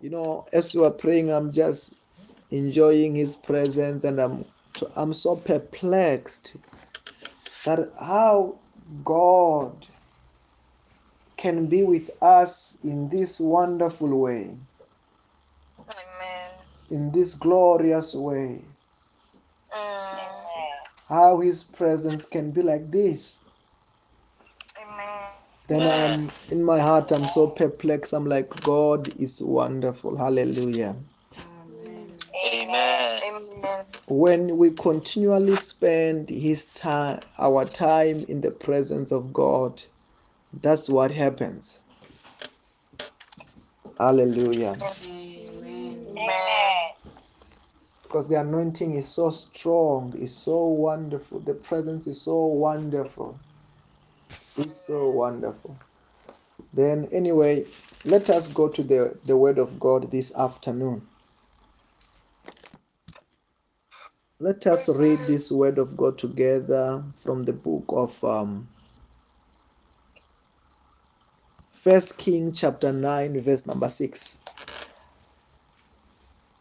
You know, as you are praying, I'm just enjoying His presence, and I'm I'm so perplexed that how God can be with us in this wonderful way. Amen. In this glorious way. Mm. How his presence can be like this. Then I'm in my heart I'm so perplexed. I'm like, God is wonderful. Hallelujah. Amen. Amen. When we continually spend his time our time in the presence of God, that's what happens. Hallelujah. Amen. Because the anointing is so strong, is so wonderful. The presence is so wonderful. It's so wonderful. Then, anyway, let us go to the, the Word of God this afternoon. Let us read this Word of God together from the book of um, First King chapter 9, verse number 6.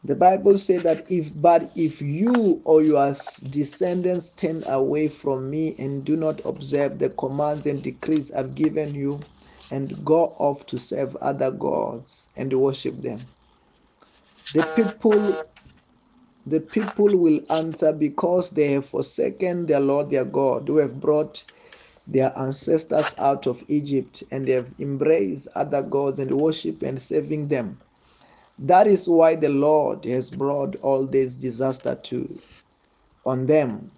The Bible says that if but if you or your descendants turn away from me and do not observe the commands and decrees I've given you and go off to serve other gods and worship them, the uh, people the people will answer because they have forsaken their Lord their God, who have brought their ancestors out of Egypt, and they have embraced other gods and worship and serving them. That is why the Lord has brought all this disaster to on them.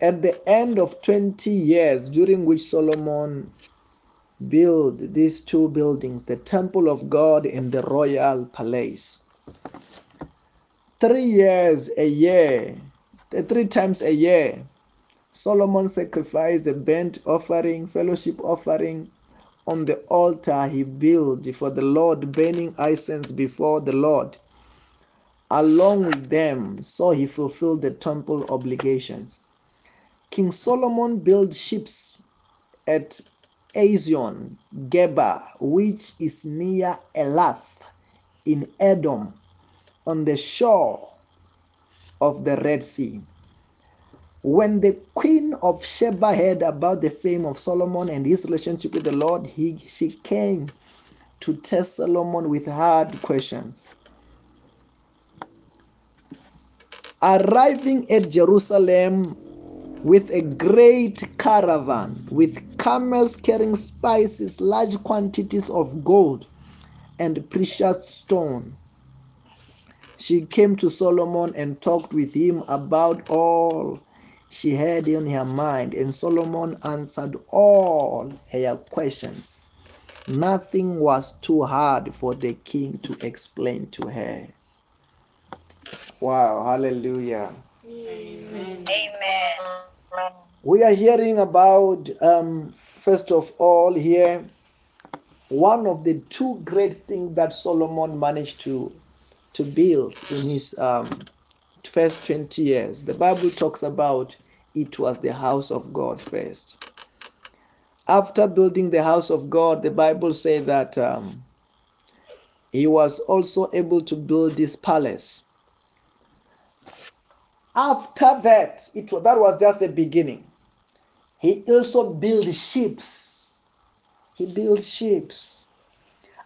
At the end of 20 years, during which Solomon built these two buildings, the temple of God and the royal palace. Three years a year, three times a year, Solomon sacrificed a burnt offering, fellowship offering on the altar he built for the Lord, burning incense before the Lord along with them, so he fulfilled the temple obligations. King Solomon built ships at Ezion Geber, which is near Elath in Edom, on the shore of the Red Sea. When the queen of Sheba heard about the fame of Solomon and his relationship with the Lord, he, she came to test Solomon with hard questions. Arriving at Jerusalem with a great caravan, with camels carrying spices, large quantities of gold, and precious stone, she came to Solomon and talked with him about all she had in her mind, and Solomon answered all her questions. Nothing was too hard for the king to explain to her. Wow, hallelujah. Amen. Amen. We are hearing about, um, first of all, here, one of the two great things that Solomon managed to, to build in his um, first 20 years. The Bible talks about it was the house of God first. After building the house of God, the Bible says that um, he was also able to build this palace. After that, it was, that was just the beginning. He also built ships. He built ships.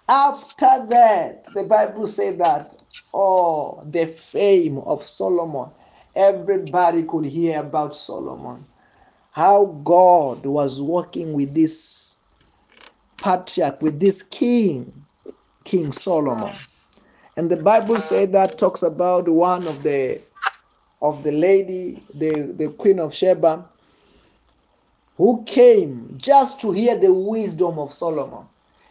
After that, the Bible said that, oh, the fame of Solomon, everybody could hear about Solomon. How God was working with this patriarch, with this king, King Solomon. And the Bible said that talks about one of the of the lady, the, the queen of Sheba, who came just to hear the wisdom of Solomon.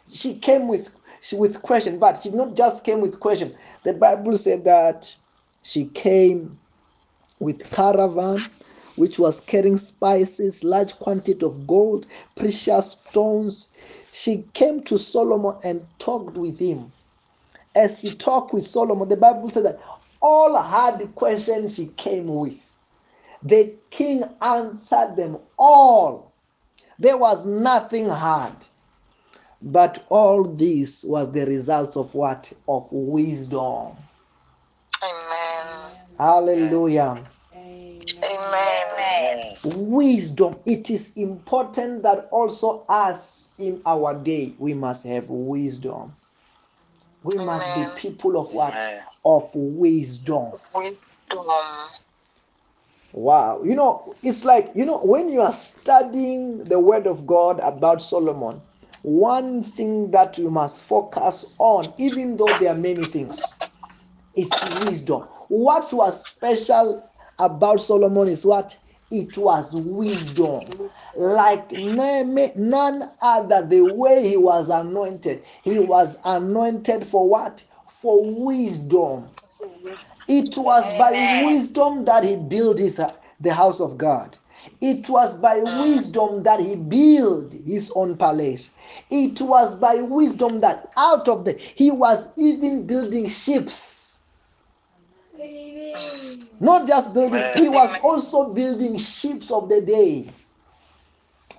She came with she, with question, but she not just came with question. The Bible said that she came with caravan, which was carrying spices, large quantity of gold, precious stones. She came to Solomon and talked with him. As she talked with Solomon, the Bible said that all had the questions she came with. The king answered them all. There was nothing hard. But all this was the results of what? Of wisdom. Amen. Hallelujah. Amen. Wisdom. It is important that also us in our day we must have wisdom. We must be people of what? Amen. Of wisdom. Wisdom. Wow. You know, it's like, you know, when you are studying the word of God about Solomon, one thing that you must focus on, even though there are many things, is wisdom. What was special about Solomon is what? It was wisdom. Like none other, the way he was anointed, he was anointed for what? For wisdom. It was by wisdom that he built his, the house of God. It was by wisdom that he built his own palace. It was by wisdom that out of the he was even building ships. Not just building, he was also building ships of the day.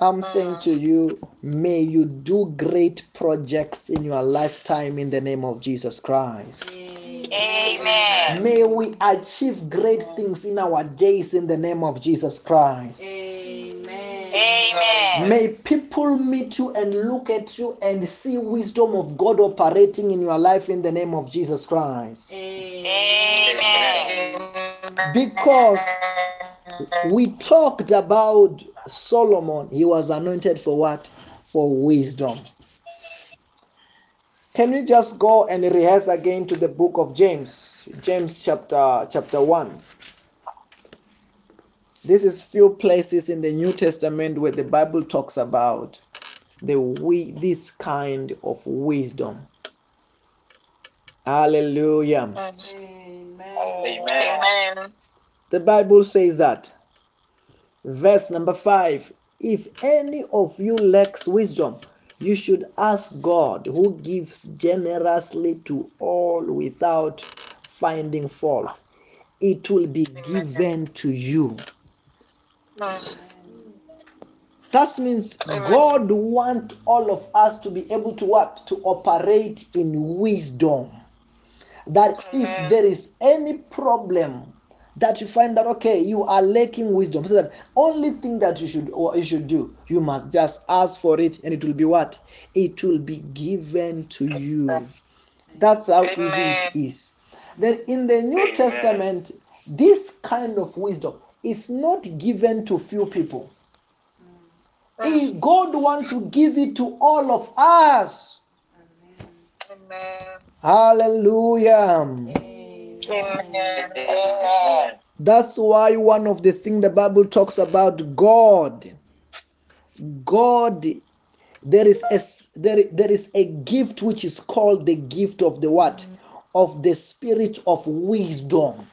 I'm saying to you, may you do great projects in your lifetime in the name of Jesus Christ. Amen. May we achieve great things in our days in the name of Jesus Christ. Amen. May people meet you and look at you and see wisdom of God operating in your life in the name of Jesus Christ. Amen. Because we talked about Solomon, he was anointed for what? For wisdom. Can we just go and rehearse again to the book of James, James chapter chapter 1. This is few places in the New Testament where the Bible talks about the we this kind of wisdom. Hallelujah. Amen. The Bible says that. Verse number 5 If any of you lacks wisdom, you should ask God, who gives generously to all without finding fault. It will be given to you. That means God wants all of us to be able to what? To operate in wisdom. That if there is any problem that you find that okay, you are lacking wisdom, so that only thing that you should or you should do, you must just ask for it, and it will be what? It will be given to you. That's how easy it is. Then in the New Amen. Testament, this kind of wisdom is not given to few people. Mm. He- God wants to give it to all of us. Amen. Hallelujah. Amen. Amen. That's why one of the things the Bible talks about God. God, there is a there, there is a gift which is called the gift of the what? Mm. Of the spirit of wisdom.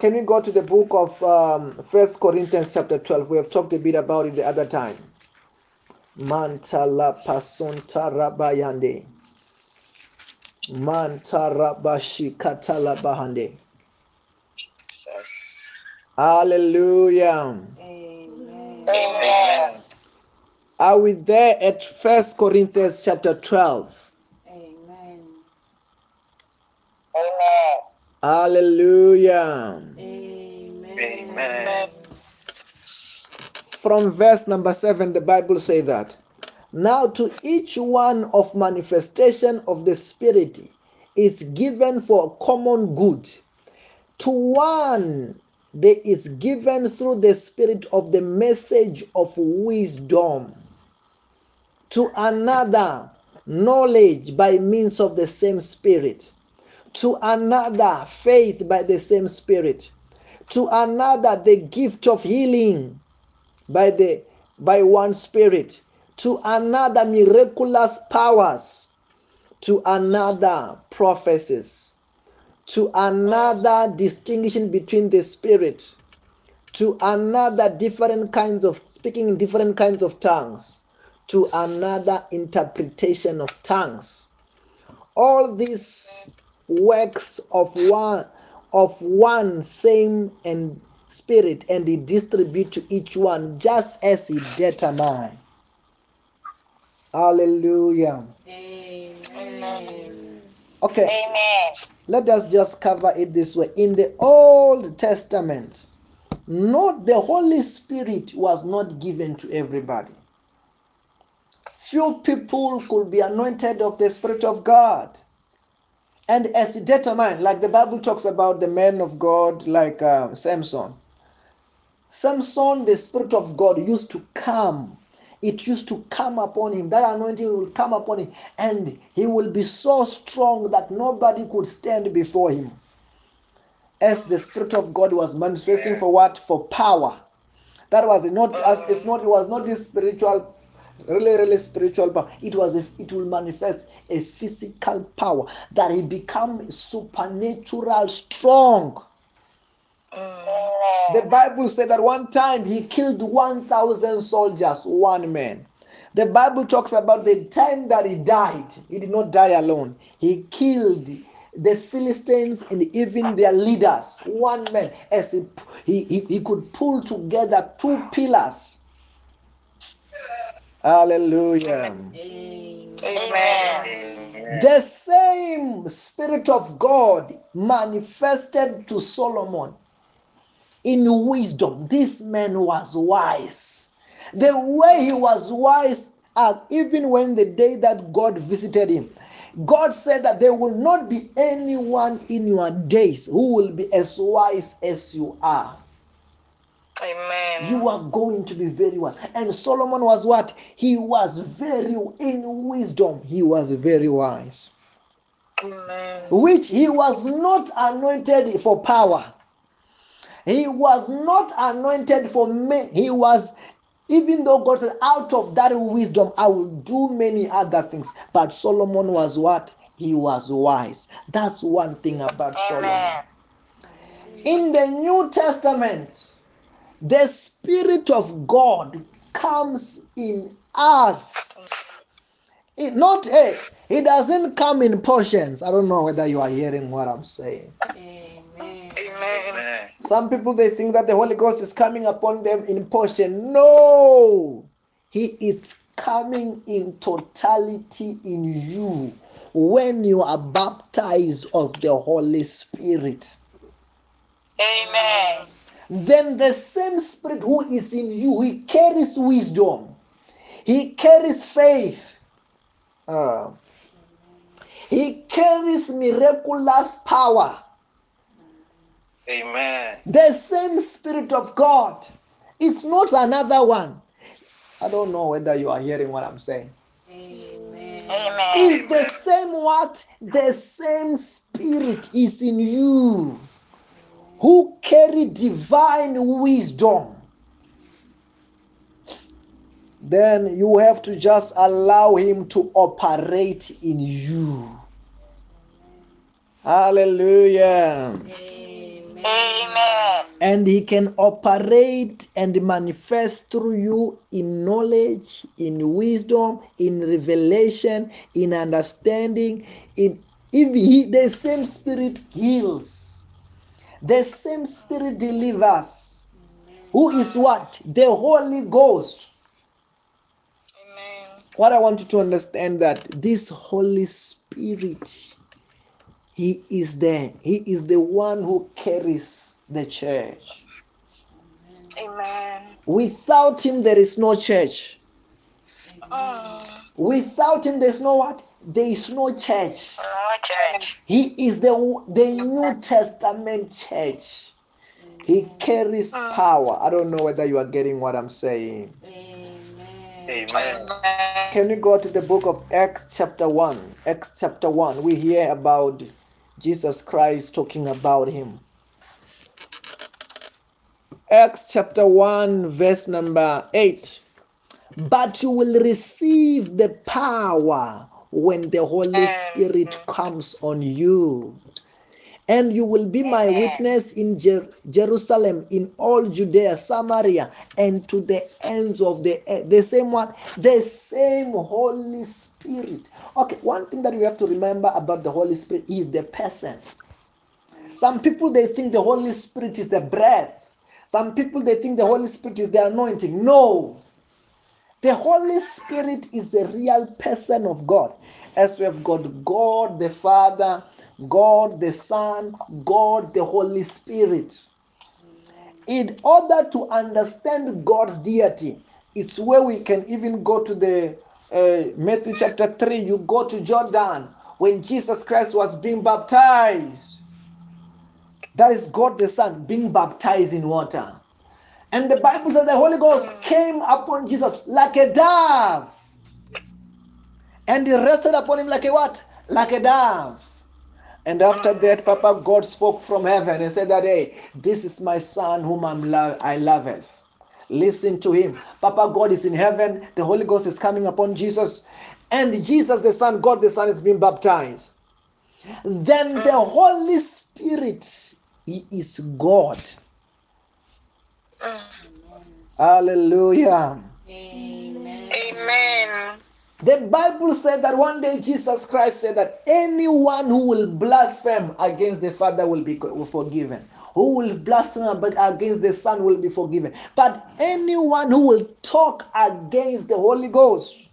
Can we go to the book of um, First Corinthians chapter 12? We have talked a bit about it the other time. Mantala pasonta rabayande. Mantarabashi katalabahande. Jesus. Hallelujah. Amen. Are we there at First Corinthians chapter 12? Hallelujah. Amen. From verse number 7, the Bible says that. Now to each one of manifestation of the Spirit is given for common good. To one there is given through the Spirit of the message of wisdom. To another, knowledge by means of the same Spirit. To another, faith by the same Spirit. To another, the gift of healing by the by one Spirit. To another, miraculous powers. To another, prophecies. To another, distinguishing between the Spirit. To another, different kinds of speaking in different kinds of tongues. To another, interpretation of tongues all these works of one of one same and spirit and he distribute to each one just as he determine Hallelujah. Amen. Okay, Amen. let us just cover it this way. In the Old Testament, not the Holy Spirit was not given to everybody. Few people could be anointed of the Spirit of God. And as a determined, like the Bible talks about the men of God, like uh, Samson. Samson, the Spirit of God used to come. It used to come upon him. That anointing will come upon him. And he will be so strong that nobody could stand before him. As the Spirit of God was manifesting for what? For power. That was not as it's not it was not this spiritual really really spiritual power. It was a, it will manifest a physical power that he become supernatural strong. The bible said that one time he killed 1000 soldiers one man. The bible talks about the time that he died. He did not die alone. He killed the philistines and even their leaders one man. As he, he, he, he could pull together two pillars hallelujah. Amen. the same spirit of god manifested to solomon in wisdom. This man was wise. The way he was wise uh, even when the day that god visited him god said that there will not be anyone in your days who will be as wise as you are Amen. you are going to be very wise and solomon was what he was very in wisdom he was very wise Amen. which he was not anointed for power. He was not anointed for men. He was, even though God said, out of that wisdom, I will do many other things. But Solomon was what? He was wise. That's one thing about Solomon. In the New Testament, the Spirit of God comes in us. It, not eh, a, it doesn't come in portions. I don't know whether you are hearing what I'm saying. Amen. Amen. Some people they think that the Holy Ghost is coming upon them in portion. No, He is coming in totality in you when you are baptized of the Holy Spirit. Amen. Then the same Spirit who is in you, He carries wisdom, He carries faith, Ah. He carries miraculous power. Amen. The same Spirit of God. It's not another one. I don't know whether you are hearing what I'm saying. Amen. Amen. It's the same what? The same Spirit is in you who carry divine wisdom. Then you have to just allow Him to operate in you. Hallelujah. Amen. And he can operate and manifest through you in knowledge in wisdom in revelation in understanding in if he the same spirit heals the same spirit delivers who is what the holy ghost Amen. what i want you to understand that this holy spirit he is there he is the one who carries the church Amen. Without him, there is no church. Oh. Without him, there's no what? There is no church. No church. He is the, the New Testament church. He carries mm. power. I don't know whether you are getting what I'm saying. Amen. Amen. Can we go to the book of Acts, chapter 1? Acts, chapter 1. We hear about Jesus Christ talking about him. Acts, chapter 1, verse number 8. But you will receive the power when the Holy Spirit comes on you. And you will be my witness in Jer- Jerusalem, in all Judea, Samaria, and to the ends of the earth. The same one, the same Holy Spirit. Okay, one thing that we have to remember about the Holy Spirit is the person. Some people they think the Holy Spirit is the breath. Some people they think the Holy Spirit is the anointing. No. The Holy Spirit is a real person of God. As we have got God the Father, God the Son, God the Holy Spirit. In order to understand God's deity, it's where we can even go to the uh, Matthew chapter 3. You go to Jordan when Jesus Christ was being baptized. That is God the Son being baptized in water. And the Bible says the Holy Ghost came upon Jesus like a dove. And he rested upon him like a what? Like a dove. And after that, Papa God spoke from heaven and said that, hey, this is my son whom I'm lo- I loveth. Listen to him. Papa God is in heaven. The Holy Ghost is coming upon Jesus. And Jesus the Son, God the Son, is being baptized. Then the Holy Spirit, He is God. Hallelujah. Amen. Amen. The Bible said that one day Jesus Christ said that anyone who will blaspheme against the Father will be forgiven. Who will blaspheme against the Son will be forgiven. But anyone who will talk against the Holy Ghost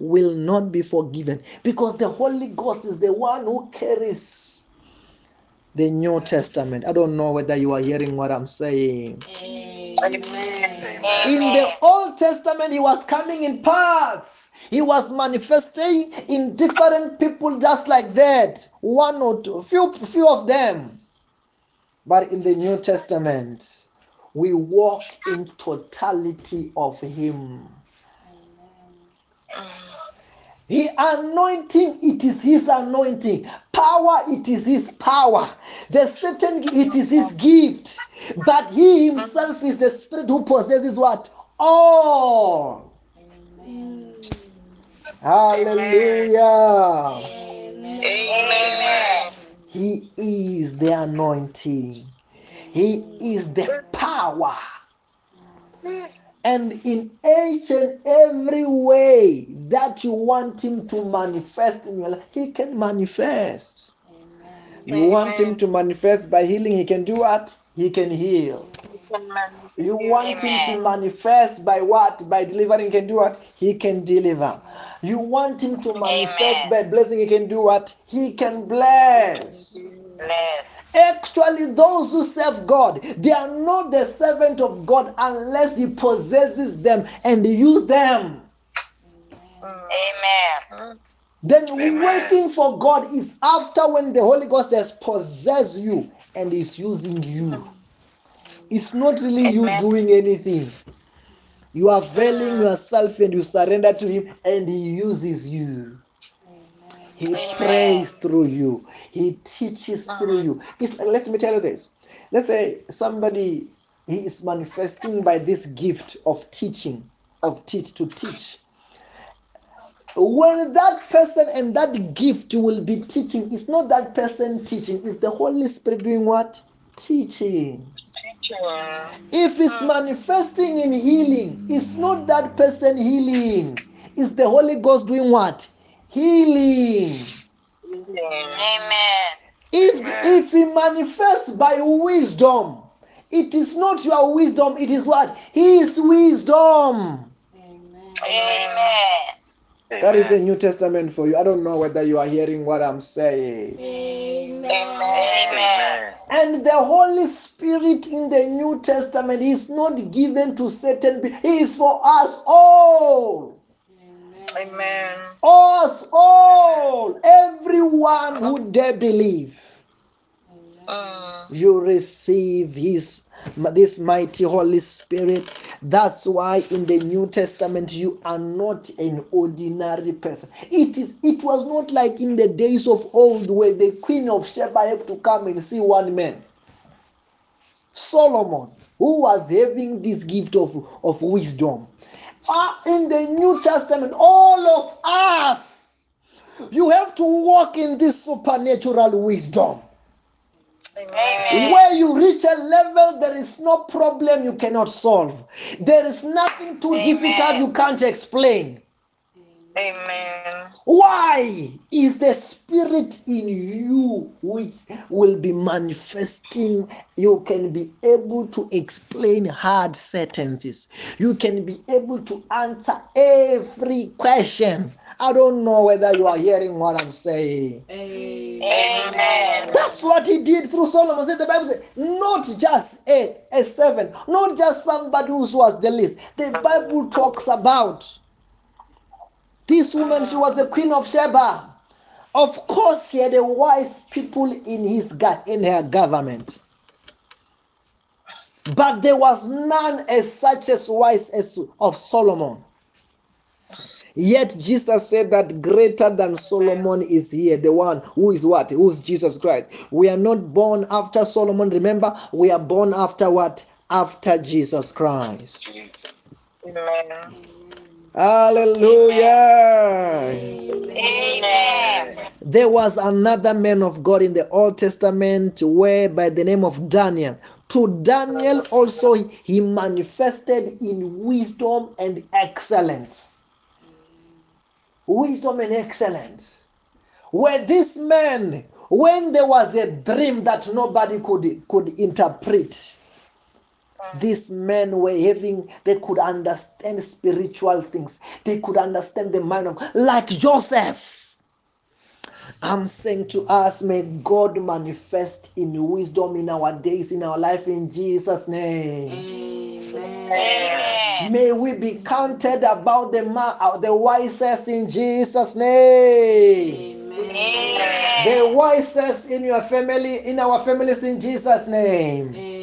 will not be forgiven because the Holy Ghost is the one who carries the New Testament. I don't know whether you are hearing what I'm saying. Amen. In the Old Testament, he was coming in parts. He was manifesting in different people just like that. One or two, few, few of them. But in the New Testament, we walk in totality of him. The anointing, it is his anointing. Power, it is his power. The Satan, it is his gift. But he himself is the spirit who possesses what? All. Amen. Hallelujah. Amen. He is the anointing. He is the power. And in each and every way that you want him to manifest in your life, he can manifest. Amen. You want him to manifest by healing, he can do what? He can heal. You want him to manifest by what? By delivering, he can do what? He can deliver. You want him to manifest Amen. by blessing, he can do what? He can bless. Bless. Actually, those who serve God, they are not the servant of God unless He possesses them and use them. Amen. Then Amen. waiting for God is after when the Holy Ghost has possessed you and is using you. It's not really you doing anything. You are availing mm. yourself and you surrender to Him and He uses you. He prays through you. He teaches uh-huh. through you. It's, let me tell you this. Let's say somebody he is manifesting by this gift of teaching, of teach to teach. When that person and that gift will be teaching, it's not that person teaching, it's the Holy Spirit doing what? Teaching. If it's uh-huh. manifesting in healing, it's not that person healing, it's the Holy Ghost doing what? Healing. Amen. If if he manifests by wisdom, it is not your wisdom, it is what? His wisdom. Amen. Amen. That is the New Testament for you. I don't know whether you are hearing what I'm saying. Amen. And the Holy Spirit in the New Testament is not given to certain people, He is for us all. Amen. Us all. Everyone who dare believe. Mm. you receive his this mighty holy spirit that's why in the new testament you are not an ordinary person it is it was not like in the days of old where the queen of sheba have to come and see one man solomon who was having this gift of, of wisdom Ah, in the new testament all of us you have to walk in this supernatural wisdom Amen. where you reach a level, there is no problem you cannot solve. There is nothing too Amen. difficult you can't explain. Amen. Why is the Spirit? spirit in you which will be manifesting. You can be able to explain hard sentences. You can be able to answer every question. I don't know whether you are hearing what I'm saying. Amen. That's what he did through Solomon. Said the Bible says, not just a, a servant, not just somebody who was the least. The Bible talks about this woman, she was the queen of Sheba. Of course, she had a wise people in his in her government. But there was none as such as wise as of Solomon. Yet Jesus said that greater than Solomon is here, the one who is what? Who is Jesus Christ. We are not born after Solomon. Remember, we are born after what? After Jesus Christ. Amen. Hallelujah. Amen. There was another man of God in the Old Testament where by the name of Daniel. To Daniel also he manifested in wisdom and excellence. Wisdom and excellence. Where this man, when there was a dream that nobody could, could interpret, these men were having, they could understand spiritual things. They could understand the mind of, like Joseph. I'm saying to us, may God manifest in wisdom in our days, in our life, in Jesus' name. Amen. May we be counted about the ma- uh, the wisest in Jesus' name. Amen. The wisest in your family, in our families, in Jesus' name. Amen.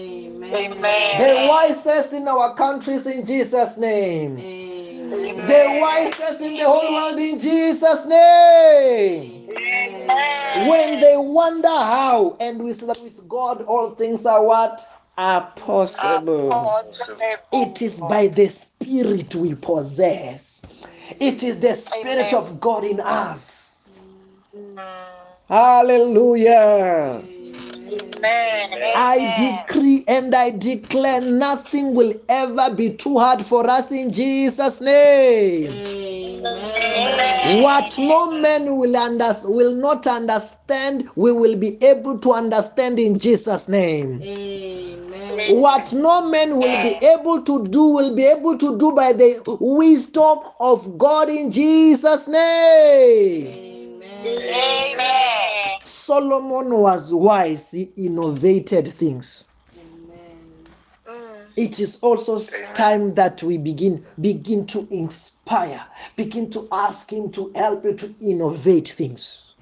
The wisest in our countries, in Jesus' name. The wisest in the whole world, in Jesus' name. When they wonder how, and we say that with God all things are what? Are possible. It is by the Spirit we possess. It is the Spirit Amen. of God in us. Mm. Hallelujah. I decree and I declare nothing will ever be too hard for us in Jesus' name. What no man will under, will not understand, we will be able to understand in Jesus' name. What no man will be able to do, will be able to do by the wisdom of God in Jesus' name. Amen. Solomon was wise, he innovated things. It is also time that we begin begin to inspire, begin to ask him to help you to innovate things.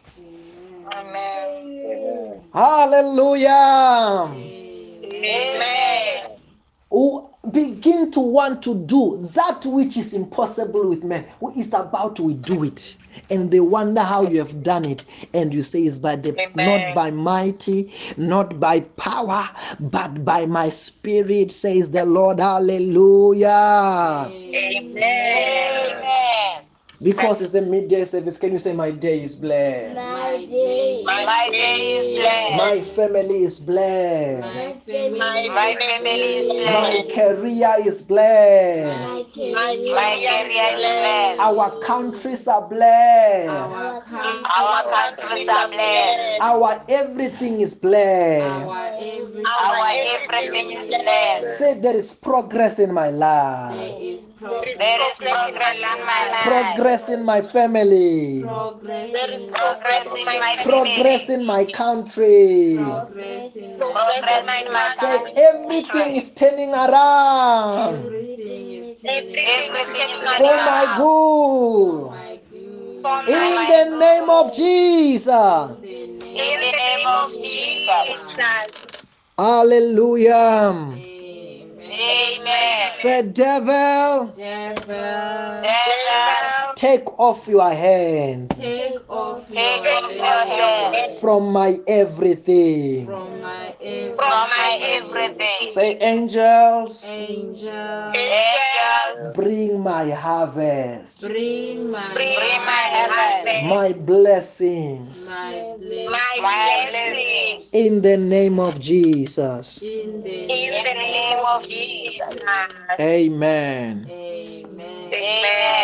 Amen. Hallelujah. Amen. who begin to want to do that which is impossible with men who is about to do it and they wonder how you have done it and you say it's by the Amen. not by mighty not by power but by my spirit says the lord hallelujah Amen. Because it's a midday service can you say my day is blessed My day my day is blessed. my family is blessed My family is my blessed. career is blessed My career is blessed. our countries are blessed Our countries are blessed. Our everything is blessed. Our everything is blessed. Say there is progress in my life. There is progress in my life. Progress in my family. There is progress in my Progress in my country. Progress in my Say everything is turning around for my good. In the name of Jesus. In the name of Jesus. Hallelujah. Amen. Say devil, Devil, take off your hands Take off your hands from my everything. from my from my everything. Say angels, angel. Angels, bring my harvest, Bring my bring my harvest. my blessings my blessing My blessings. in the name of Jesus. in the In the name of Jesus. Amen. Amen. Amen.